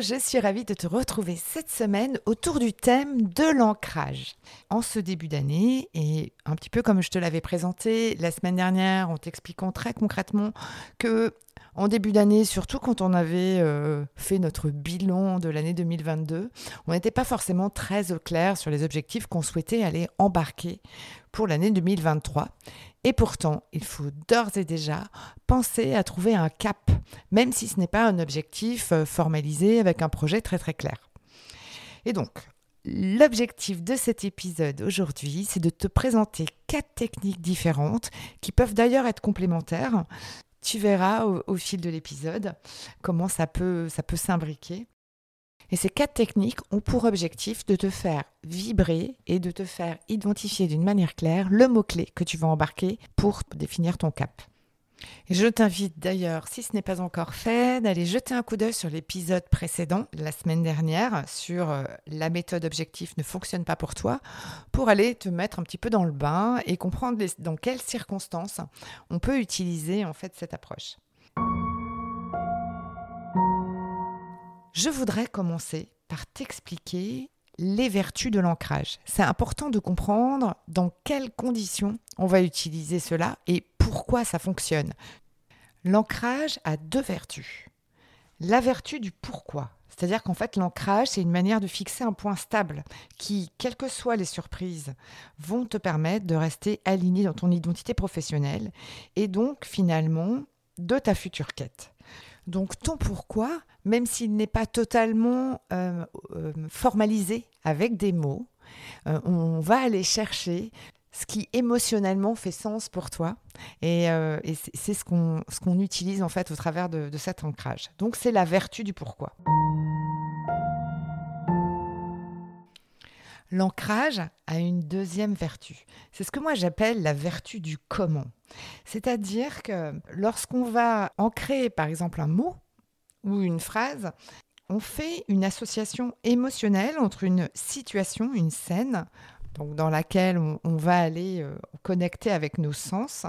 Je suis ravie de te retrouver cette semaine autour du thème de l'ancrage. En ce début d'année, et un petit peu comme je te l'avais présenté la semaine dernière en t'expliquant très concrètement que en début d'année, surtout quand on avait euh, fait notre bilan de l'année 2022, on n'était pas forcément très au clair sur les objectifs qu'on souhaitait aller embarquer pour l'année 2023. Et pourtant, il faut d'ores et déjà penser à trouver un cap, même si ce n'est pas un objectif euh, formalisé avec un projet très très clair. Et donc, l'objectif de cet épisode aujourd'hui, c'est de te présenter quatre techniques différentes qui peuvent d'ailleurs être complémentaires. Tu verras au, fil de l'épisode comment ça peut s'imbriquer. Et ces quatre techniques ont pour objectif de te faire vibrer et de te faire identifier d'une manière claire le mot-clé que tu vas embarquer pour définir ton cap. Je t'invite d'ailleurs, si ce n'est pas encore fait, d'aller jeter un coup d'œil sur l'épisode précédent, la semaine dernière, sur euh, la méthode objectif ne fonctionne pas pour toi, pour aller te mettre un petit peu dans le bain et comprendre dans quelles circonstances on peut utiliser en fait cette approche. Je voudrais commencer par t'expliquer les vertus de l'ancrage. C'est important de comprendre dans quelles conditions on va utiliser cela et pourquoi ça fonctionne. L'ancrage a deux vertus. La vertu du pourquoi, c'est-à-dire qu'en fait l'ancrage, c'est une manière de fixer un point stable qui, quelles que soient les surprises, vont te permettre de rester aligné dans ton identité professionnelle et donc finalement de ta future quête. Donc ton pourquoi, même s'il n'est pas totalement euh, euh, formalisé avec des mots, euh, on va aller chercher ce qui émotionnellement fait sens pour toi. Et, c'est ce qu'on utilise en fait au travers de, de cet ancrage. Donc c'est la vertu du pourquoi. L'ancrage a une deuxième vertu. C'est ce que moi j'appelle la vertu du comment. C'est-à-dire que lorsqu'on va ancrer par exemple un mot ou une phrase, on fait une association émotionnelle entre une situation, une scène, donc dans laquelle on, va aller euh, connecter avec nos sens,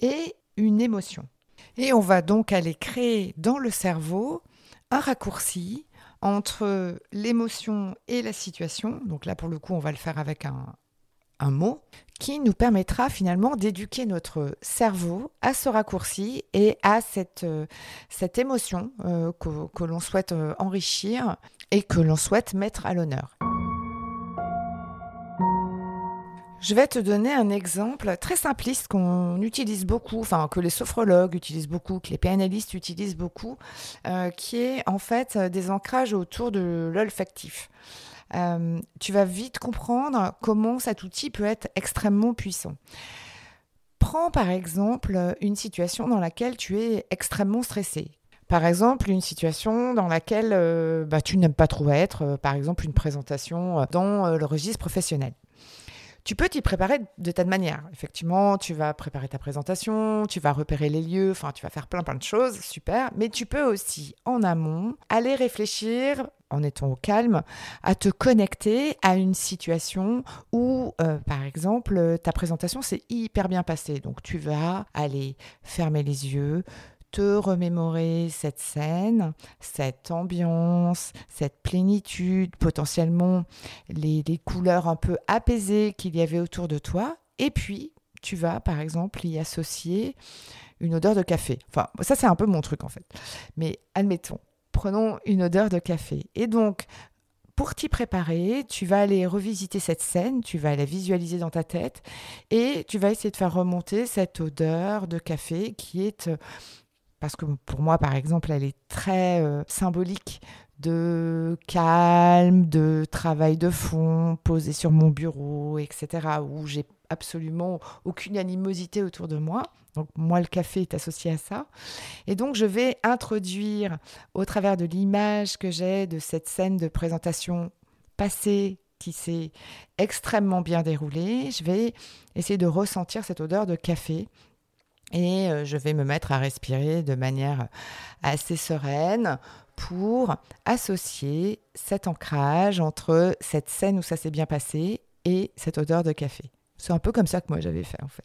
et une émotion. Et on va donc aller créer dans le cerveau un raccourci entre l'émotion et la situation. Donc là, pour le coup, on va le faire avec un, mot qui nous permettra finalement d'éduquer notre cerveau à ce raccourci et à cette, euh, cette émotion euh, que, que l'on souhaite euh, enrichir et que l'on souhaite mettre à l'honneur. Je vais te donner un exemple très simpliste qu'on utilise beaucoup, enfin que les sophrologues utilisent beaucoup, que les pénalistes utilisent beaucoup, euh, qui est en fait des ancrages autour de l'olfactif. Euh, tu vas vite comprendre comment cet outil peut être extrêmement puissant. Prends par exemple une situation dans laquelle tu es extrêmement stressé. Par exemple, une situation dans laquelle euh, bah, tu n'aimes pas trop être, par exemple une présentation dans le registre professionnel. Tu peux t'y préparer de tas de manières. Effectivement, tu vas préparer ta présentation, tu vas repérer les lieux, enfin, tu vas faire plein plein de choses, super. Mais tu peux aussi, en amont, aller réfléchir en étant au calme, à te connecter à une situation où, euh, par exemple, ta présentation s'est hyper bien passée. Donc, tu vas aller fermer les yeux, te remémorer cette scène, cette ambiance, cette plénitude, potentiellement les, couleurs un peu apaisées qu'il y avait autour de toi. Et puis, tu vas, par exemple, y associer une odeur de café. Enfin, ça, c'est un peu mon truc, en fait. Mais admettons, prenons une odeur de café. Et donc, pour t'y préparer, tu vas aller revisiter cette scène, tu vas la visualiser dans ta tête et tu vas essayer de faire remonter cette odeur de café qui est, euh, parce que pour moi par exemple, elle est très euh, symbolique de calme, de travail de fond, posé sur mon bureau, etc., où j'ai absolument aucune animosité autour de moi. Donc moi, le café est associé à ça. Et donc, je vais introduire, au travers de l'image que j'ai de cette scène de présentation passée qui s'est extrêmement bien déroulée, je vais essayer de ressentir cette odeur de café. Et euh, je vais me mettre à respirer de manière assez sereine pour associer cet ancrage entre cette scène où ça s'est bien passé et cette odeur de café. C'est un peu comme ça que moi j'avais fait en fait.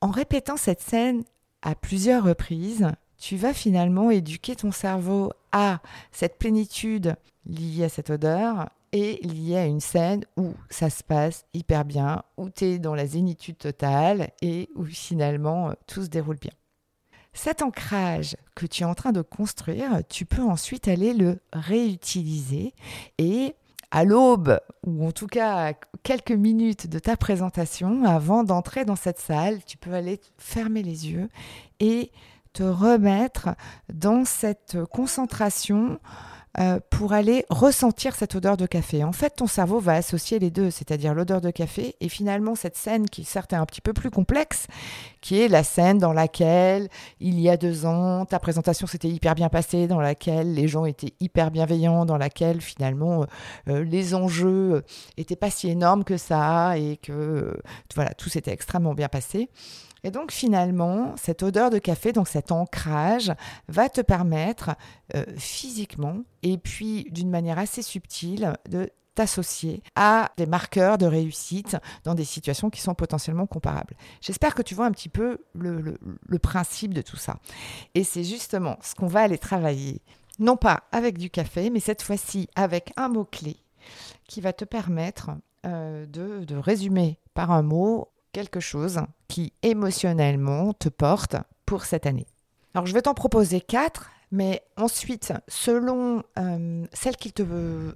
En répétant cette scène à plusieurs reprises, tu vas finalement éduquer ton cerveau à cette plénitude liée à cette odeur et liée à une scène où ça se passe hyper bien, où tu es dans la zénitude totale et où finalement tout se déroule bien. Cet ancrage que tu es en train de construire, tu peux ensuite aller le réutiliser et à l'aube, ou en tout cas quelques minutes de ta présentation, avant d'entrer dans cette salle, tu peux aller fermer les yeux et te remettre dans cette concentration euh, pour aller ressentir cette odeur de café. En fait, ton cerveau va associer les deux, c'est-à-dire l'odeur de café et finalement cette scène qui certes est un petit peu plus complexe, qui est la scène dans laquelle il y a deux ans, ta présentation s'était hyper bien passée, dans laquelle les gens étaient hyper bienveillants, dans laquelle finalement euh, euh, les enjeux n'étaient pas si énormes que ça et que voilà, tout s'était extrêmement bien passé. Et donc finalement, cette odeur de café, donc cet ancrage, va te permettre euh, physiquement et puis d'une manière assez subtile de t'associer à des marqueurs de réussite dans des situations qui sont potentiellement comparables. J'espère que tu vois un petit peu le, principe de tout ça. Et c'est justement ce qu'on va aller travailler, non pas avec du café, mais cette fois-ci avec un mot-clé qui va te permettre euh, de, de résumer par un mot quelque chose qui émotionnellement te porte pour cette année. Alors je vais t'en proposer quatre, mais ensuite, selon euh, celle qui te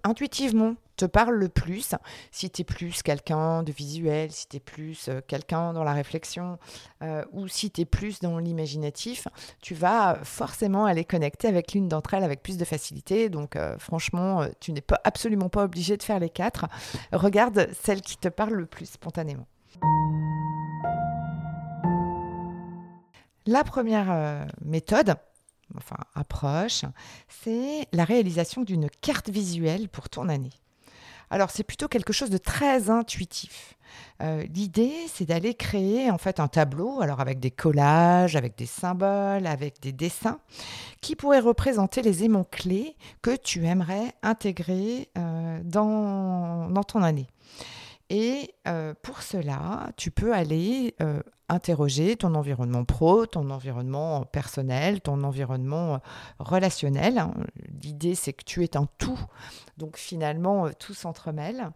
intuitivement te parle le plus, si tu es plus quelqu'un de visuel, si tu es plus euh, quelqu'un dans la réflexion, euh, ou si tu es plus dans l'imaginatif, tu vas forcément aller connecter avec l'une d'entre elles avec plus de facilité. Donc franchement, tu n'es absolument pas obligé de faire les quatre. Regarde celle qui te parle le plus spontanément. La première euh, méthode, enfin approche, c'est la réalisation d'une carte visuelle pour ton année. Alors c'est plutôt quelque chose de très intuitif. Euh, l'idée, c'est d'aller créer en fait un tableau, alors avec des collages, avec des symboles, avec des dessins, qui pourraient représenter les aimants clés que tu aimerais intégrer euh, dans, dans ton année. Et euh, pour cela, tu peux aller euh, interroger ton environnement pro, ton environnement personnel, ton environnement euh, relationnel. Hein. L'idée, c'est que tu es un tout. Donc finalement, tout s'entremêle.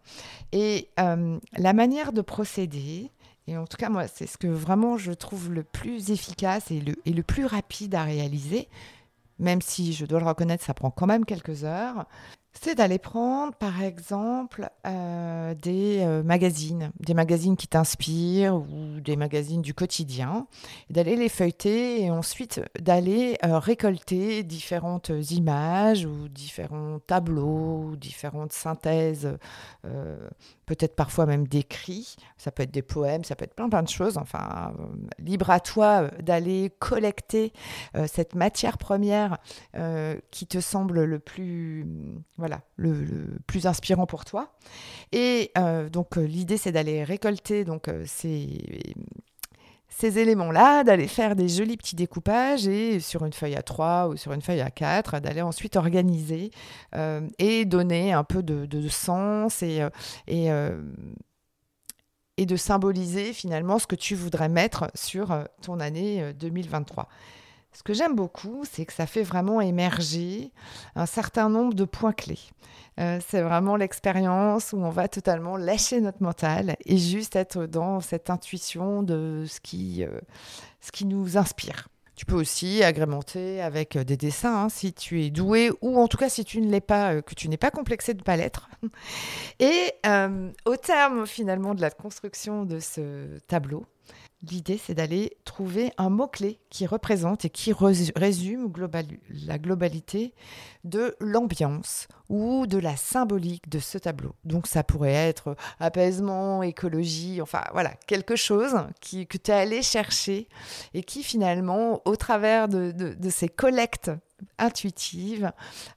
Et la manière de procéder, et en tout cas, moi, c'est ce que vraiment je trouve le plus efficace et le, et le plus rapide à réaliser, même si je dois le reconnaître, ça prend quand même quelques heures, c'est d'aller prendre, par exemple, euh, des euh, magazines, des magazines qui t'inspirent ou des magazines du quotidien, d'aller les feuilleter et ensuite d'aller euh, récolter différentes images ou différents tableaux, différentes synthèses, peut-être parfois même d'écrits. Ça peut être des poèmes, ça peut être plein plein de choses. Enfin, libre à toi d'aller collecter cette matière première qui te semble le plus voilà, le, plus inspirant pour toi. Et euh, donc euh, l'idée c'est d'aller récolter donc euh, ces, éléments-là, d'aller faire des jolis petits découpages et sur une feuille à 3 ou sur une feuille à 4, d'aller ensuite organiser et donner un peu de, sens et de symboliser finalement ce que tu voudrais mettre sur ton année 2023. Ce que j'aime beaucoup, c'est que ça fait vraiment émerger un certain nombre de points clés. Euh, c'est vraiment l'expérience où on va totalement lâcher notre mental et juste être dans cette intuition de ce qui, euh, ce qui nous inspire. Tu peux aussi agrémenter avec des dessins hein, si tu es doué ou en tout cas si tu ne l'es pas, que tu n'es pas complexé de ne pas l'être. Et au terme finalement de la construction de ce tableau, L'idée, c'est d'aller trouver un mot-clé qui représente et qui résume la globalité de l'ambiance ou de la symbolique de ce tableau. Donc ça pourrait être apaisement, écologie, enfin voilà, quelque chose que tu es allé chercher et qui finalement, au travers de, ces collectes intuitives,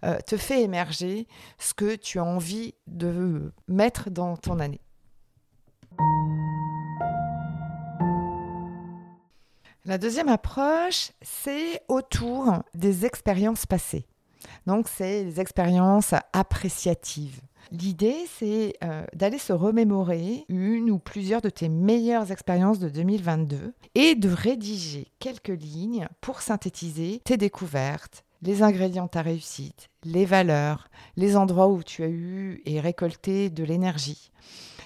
euh, te fait émerger ce que tu as envie de mettre dans ton année. La deuxième approche, c'est autour des expériences passées. Donc, c'est les expériences appréciatives. L'idée, c'est euh, d'aller se remémorer une ou plusieurs de tes meilleures expériences de 2022 et de rédiger quelques lignes pour synthétiser tes découvertes, les ingrédients de ta réussite, les valeurs, les endroits où tu as eu et récolté de l'énergie.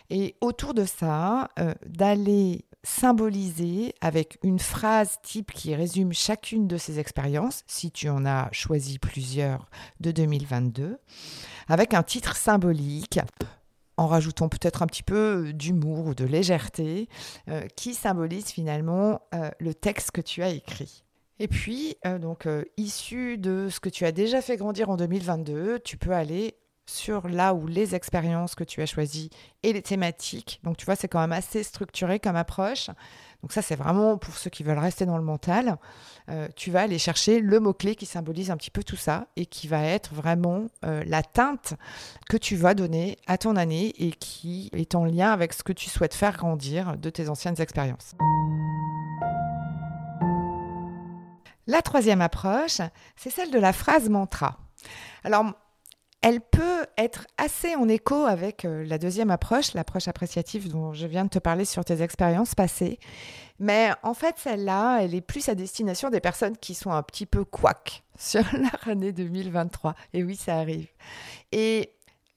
Et autour de ça, euh, d'aller symboliser avec une phrase type qui résume chacune de ces expériences, si tu en as choisi plusieurs de 2022, avec un titre symbolique en rajoutant peut-être un petit peu d'humour ou de légèreté, euh, qui symbolise finalement euh, le texte que tu as écrit. Et puis, euh, donc, issu de ce que tu as déjà fait grandir en 2022, tu peux aller sur là où les expériences que tu as choisies et les thématiques. Donc tu vois, c'est quand même assez structuré comme approche. Donc ça, c'est vraiment pour ceux qui veulent rester dans le mental. Euh, tu vas aller chercher le mot-clé qui symbolise un petit peu tout ça et qui va être vraiment euh, la teinte que tu vas donner à ton année et qui est en lien avec ce que tu souhaites faire grandir de tes anciennes expériences. La troisième approche, c'est celle de la phrase mantra. Alors, elle peut être assez en écho avec euh, la deuxième approche, l'approche appréciative dont je viens de te parler sur tes expériences passées. Mais en fait, celle-là, elle est plus à destination des personnes qui sont un petit peu couac sur leur année 2023. Et oui, ça arrive. Et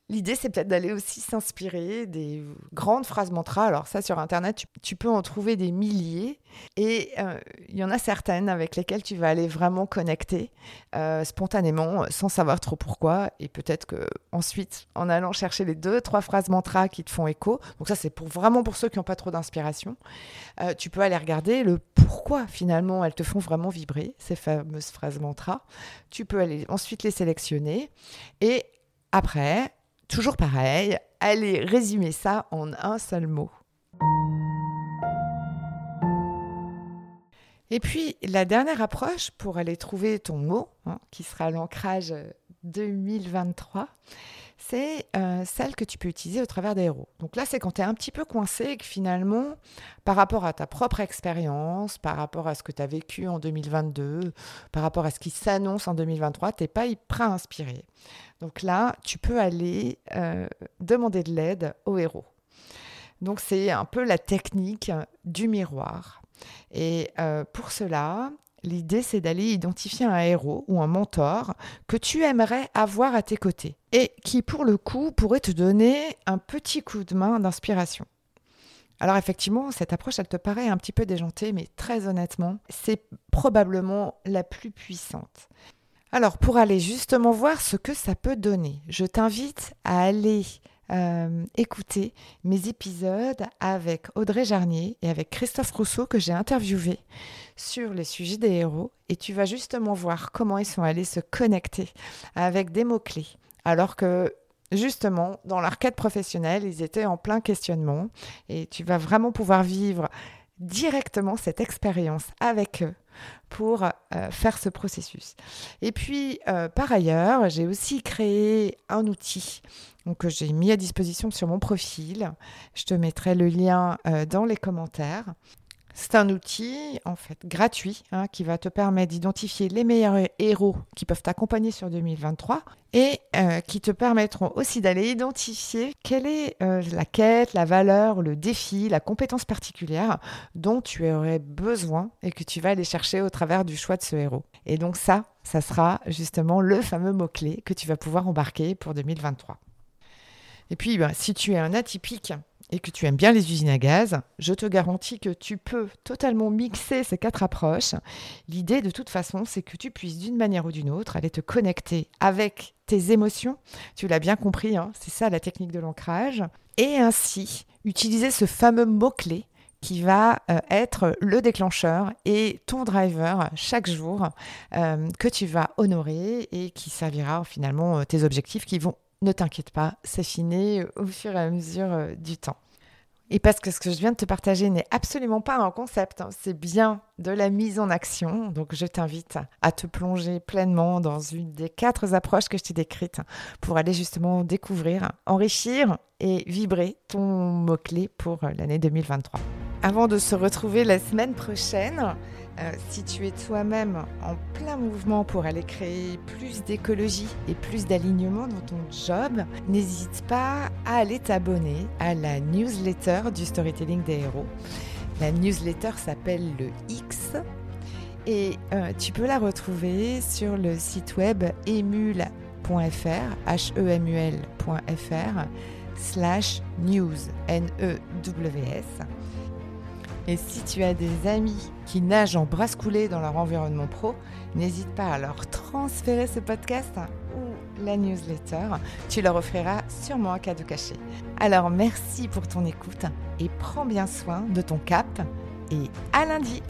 L'idée, c'est peut-être d'aller aussi s'inspirer des grandes phrases mantras. Alors ça, sur Internet, tu, peux en trouver des milliers. Et euh, il y en a certaines avec lesquelles tu vas aller vraiment connecter euh, spontanément, sans savoir trop pourquoi. Et peut-être que ensuite, en allant chercher les deux, trois phrases mantras qui te font écho, donc ça, c'est pour, vraiment pour ceux qui n'ont pas trop d'inspiration, euh, tu peux aller regarder le pourquoi finalement elles te font vraiment vibrer, ces fameuses phrases mantras. Tu peux aller ensuite les sélectionner. Et après, Toujours pareil, allez résumer ça en un seul mot. Et puis, la dernière approche pour aller trouver ton mot, hein, qui sera l'ancrage 2023, c'est euh, celle que tu peux utiliser au travers des héros. Donc là, c'est quand tu es un petit peu coincé et que finalement, par rapport à ta propre expérience, par rapport à ce que tu as vécu en 2022, par rapport à ce qui s'annonce en 2023, tu n'es pas hyper inspiré. Donc là, tu peux aller euh, demander de l'aide aux héros. Donc c'est un peu la technique du miroir. Et euh, pour cela, L'idée, c'est d'aller identifier un héros ou un mentor que tu aimerais avoir à tes côtés et qui, pour le coup, pourrait te donner un petit coup de main d'inspiration. Alors effectivement, cette approche, elle te paraît un petit peu déjantée, mais très honnêtement, c'est probablement la plus puissante. Alors pour aller justement voir ce que ça peut donner, je t'invite à aller euh, écouter mes épisodes avec Audrey Jarnier et avec Christophe Rousseau que j'ai interviewé sur les sujets des héros. Et tu vas justement voir comment ils sont allés se connecter avec des mots-clés. Alors que justement dans leur quête professionnelle ils étaient en plein questionnement. Et tu vas vraiment pouvoir vivre directement cette expérience avec eux pour euh, faire ce processus. Et puis, euh, par ailleurs, j'ai aussi créé un outil que j'ai mis à disposition sur mon profil. Je te mettrai le lien euh, dans les commentaires. C'est un outil en fait gratuit hein, qui va te permettre d'identifier les meilleurs héros qui peuvent t'accompagner sur 2023 et euh, qui te permettront aussi d'aller identifier quelle est euh, la quête, la valeur, le défi, la compétence particulière dont tu aurais besoin et que tu vas aller chercher au travers du choix de ce héros. Et donc ça, ça sera justement le fameux mot-clé que tu vas pouvoir embarquer pour 2023. Et puis, ben, si tu es un atypique et que tu aimes bien les usines à gaz, je te garantis que tu peux totalement mixer ces quatre approches. L'idée de toute façon, c'est que tu puisses d'une manière ou d'une autre aller te connecter avec tes émotions. Tu l'as bien compris, hein, c'est ça la technique de l'ancrage. Et ainsi utiliser ce fameux mot-clé qui va euh, être le déclencheur et ton driver chaque jour euh, que tu vas honorer et qui servira finalement euh, tes objectifs qui vont ne t'inquiète pas, s'affiner au fur et à mesure du temps. Et parce que ce que je viens de te partager n'est absolument pas un concept, hein, c'est bien de la mise en action. Donc je t'invite à te plonger pleinement dans une des quatre approches que je t'ai décrites pour aller justement découvrir, enrichir et vibrer ton mot-clé pour l'année 2023. Avant de se retrouver la semaine prochaine, euh, si tu es toi-même en plein mouvement pour aller créer plus d'écologie et plus d'alignement dans ton job, n'hésite pas à aller t'abonner à la newsletter du storytelling des héros. La newsletter s'appelle le X et euh, tu peux la retrouver sur le site web emule.fr, h e m u l.fr slash news, N-E-W-S. Et si tu as des amis qui nagent en brasse coulée dans leur environnement pro, n'hésite pas à leur transférer ce podcast ou la newsletter. Tu leur offriras sûrement un cadeau caché. Alors merci pour ton écoute et prends bien soin de ton cap et à lundi.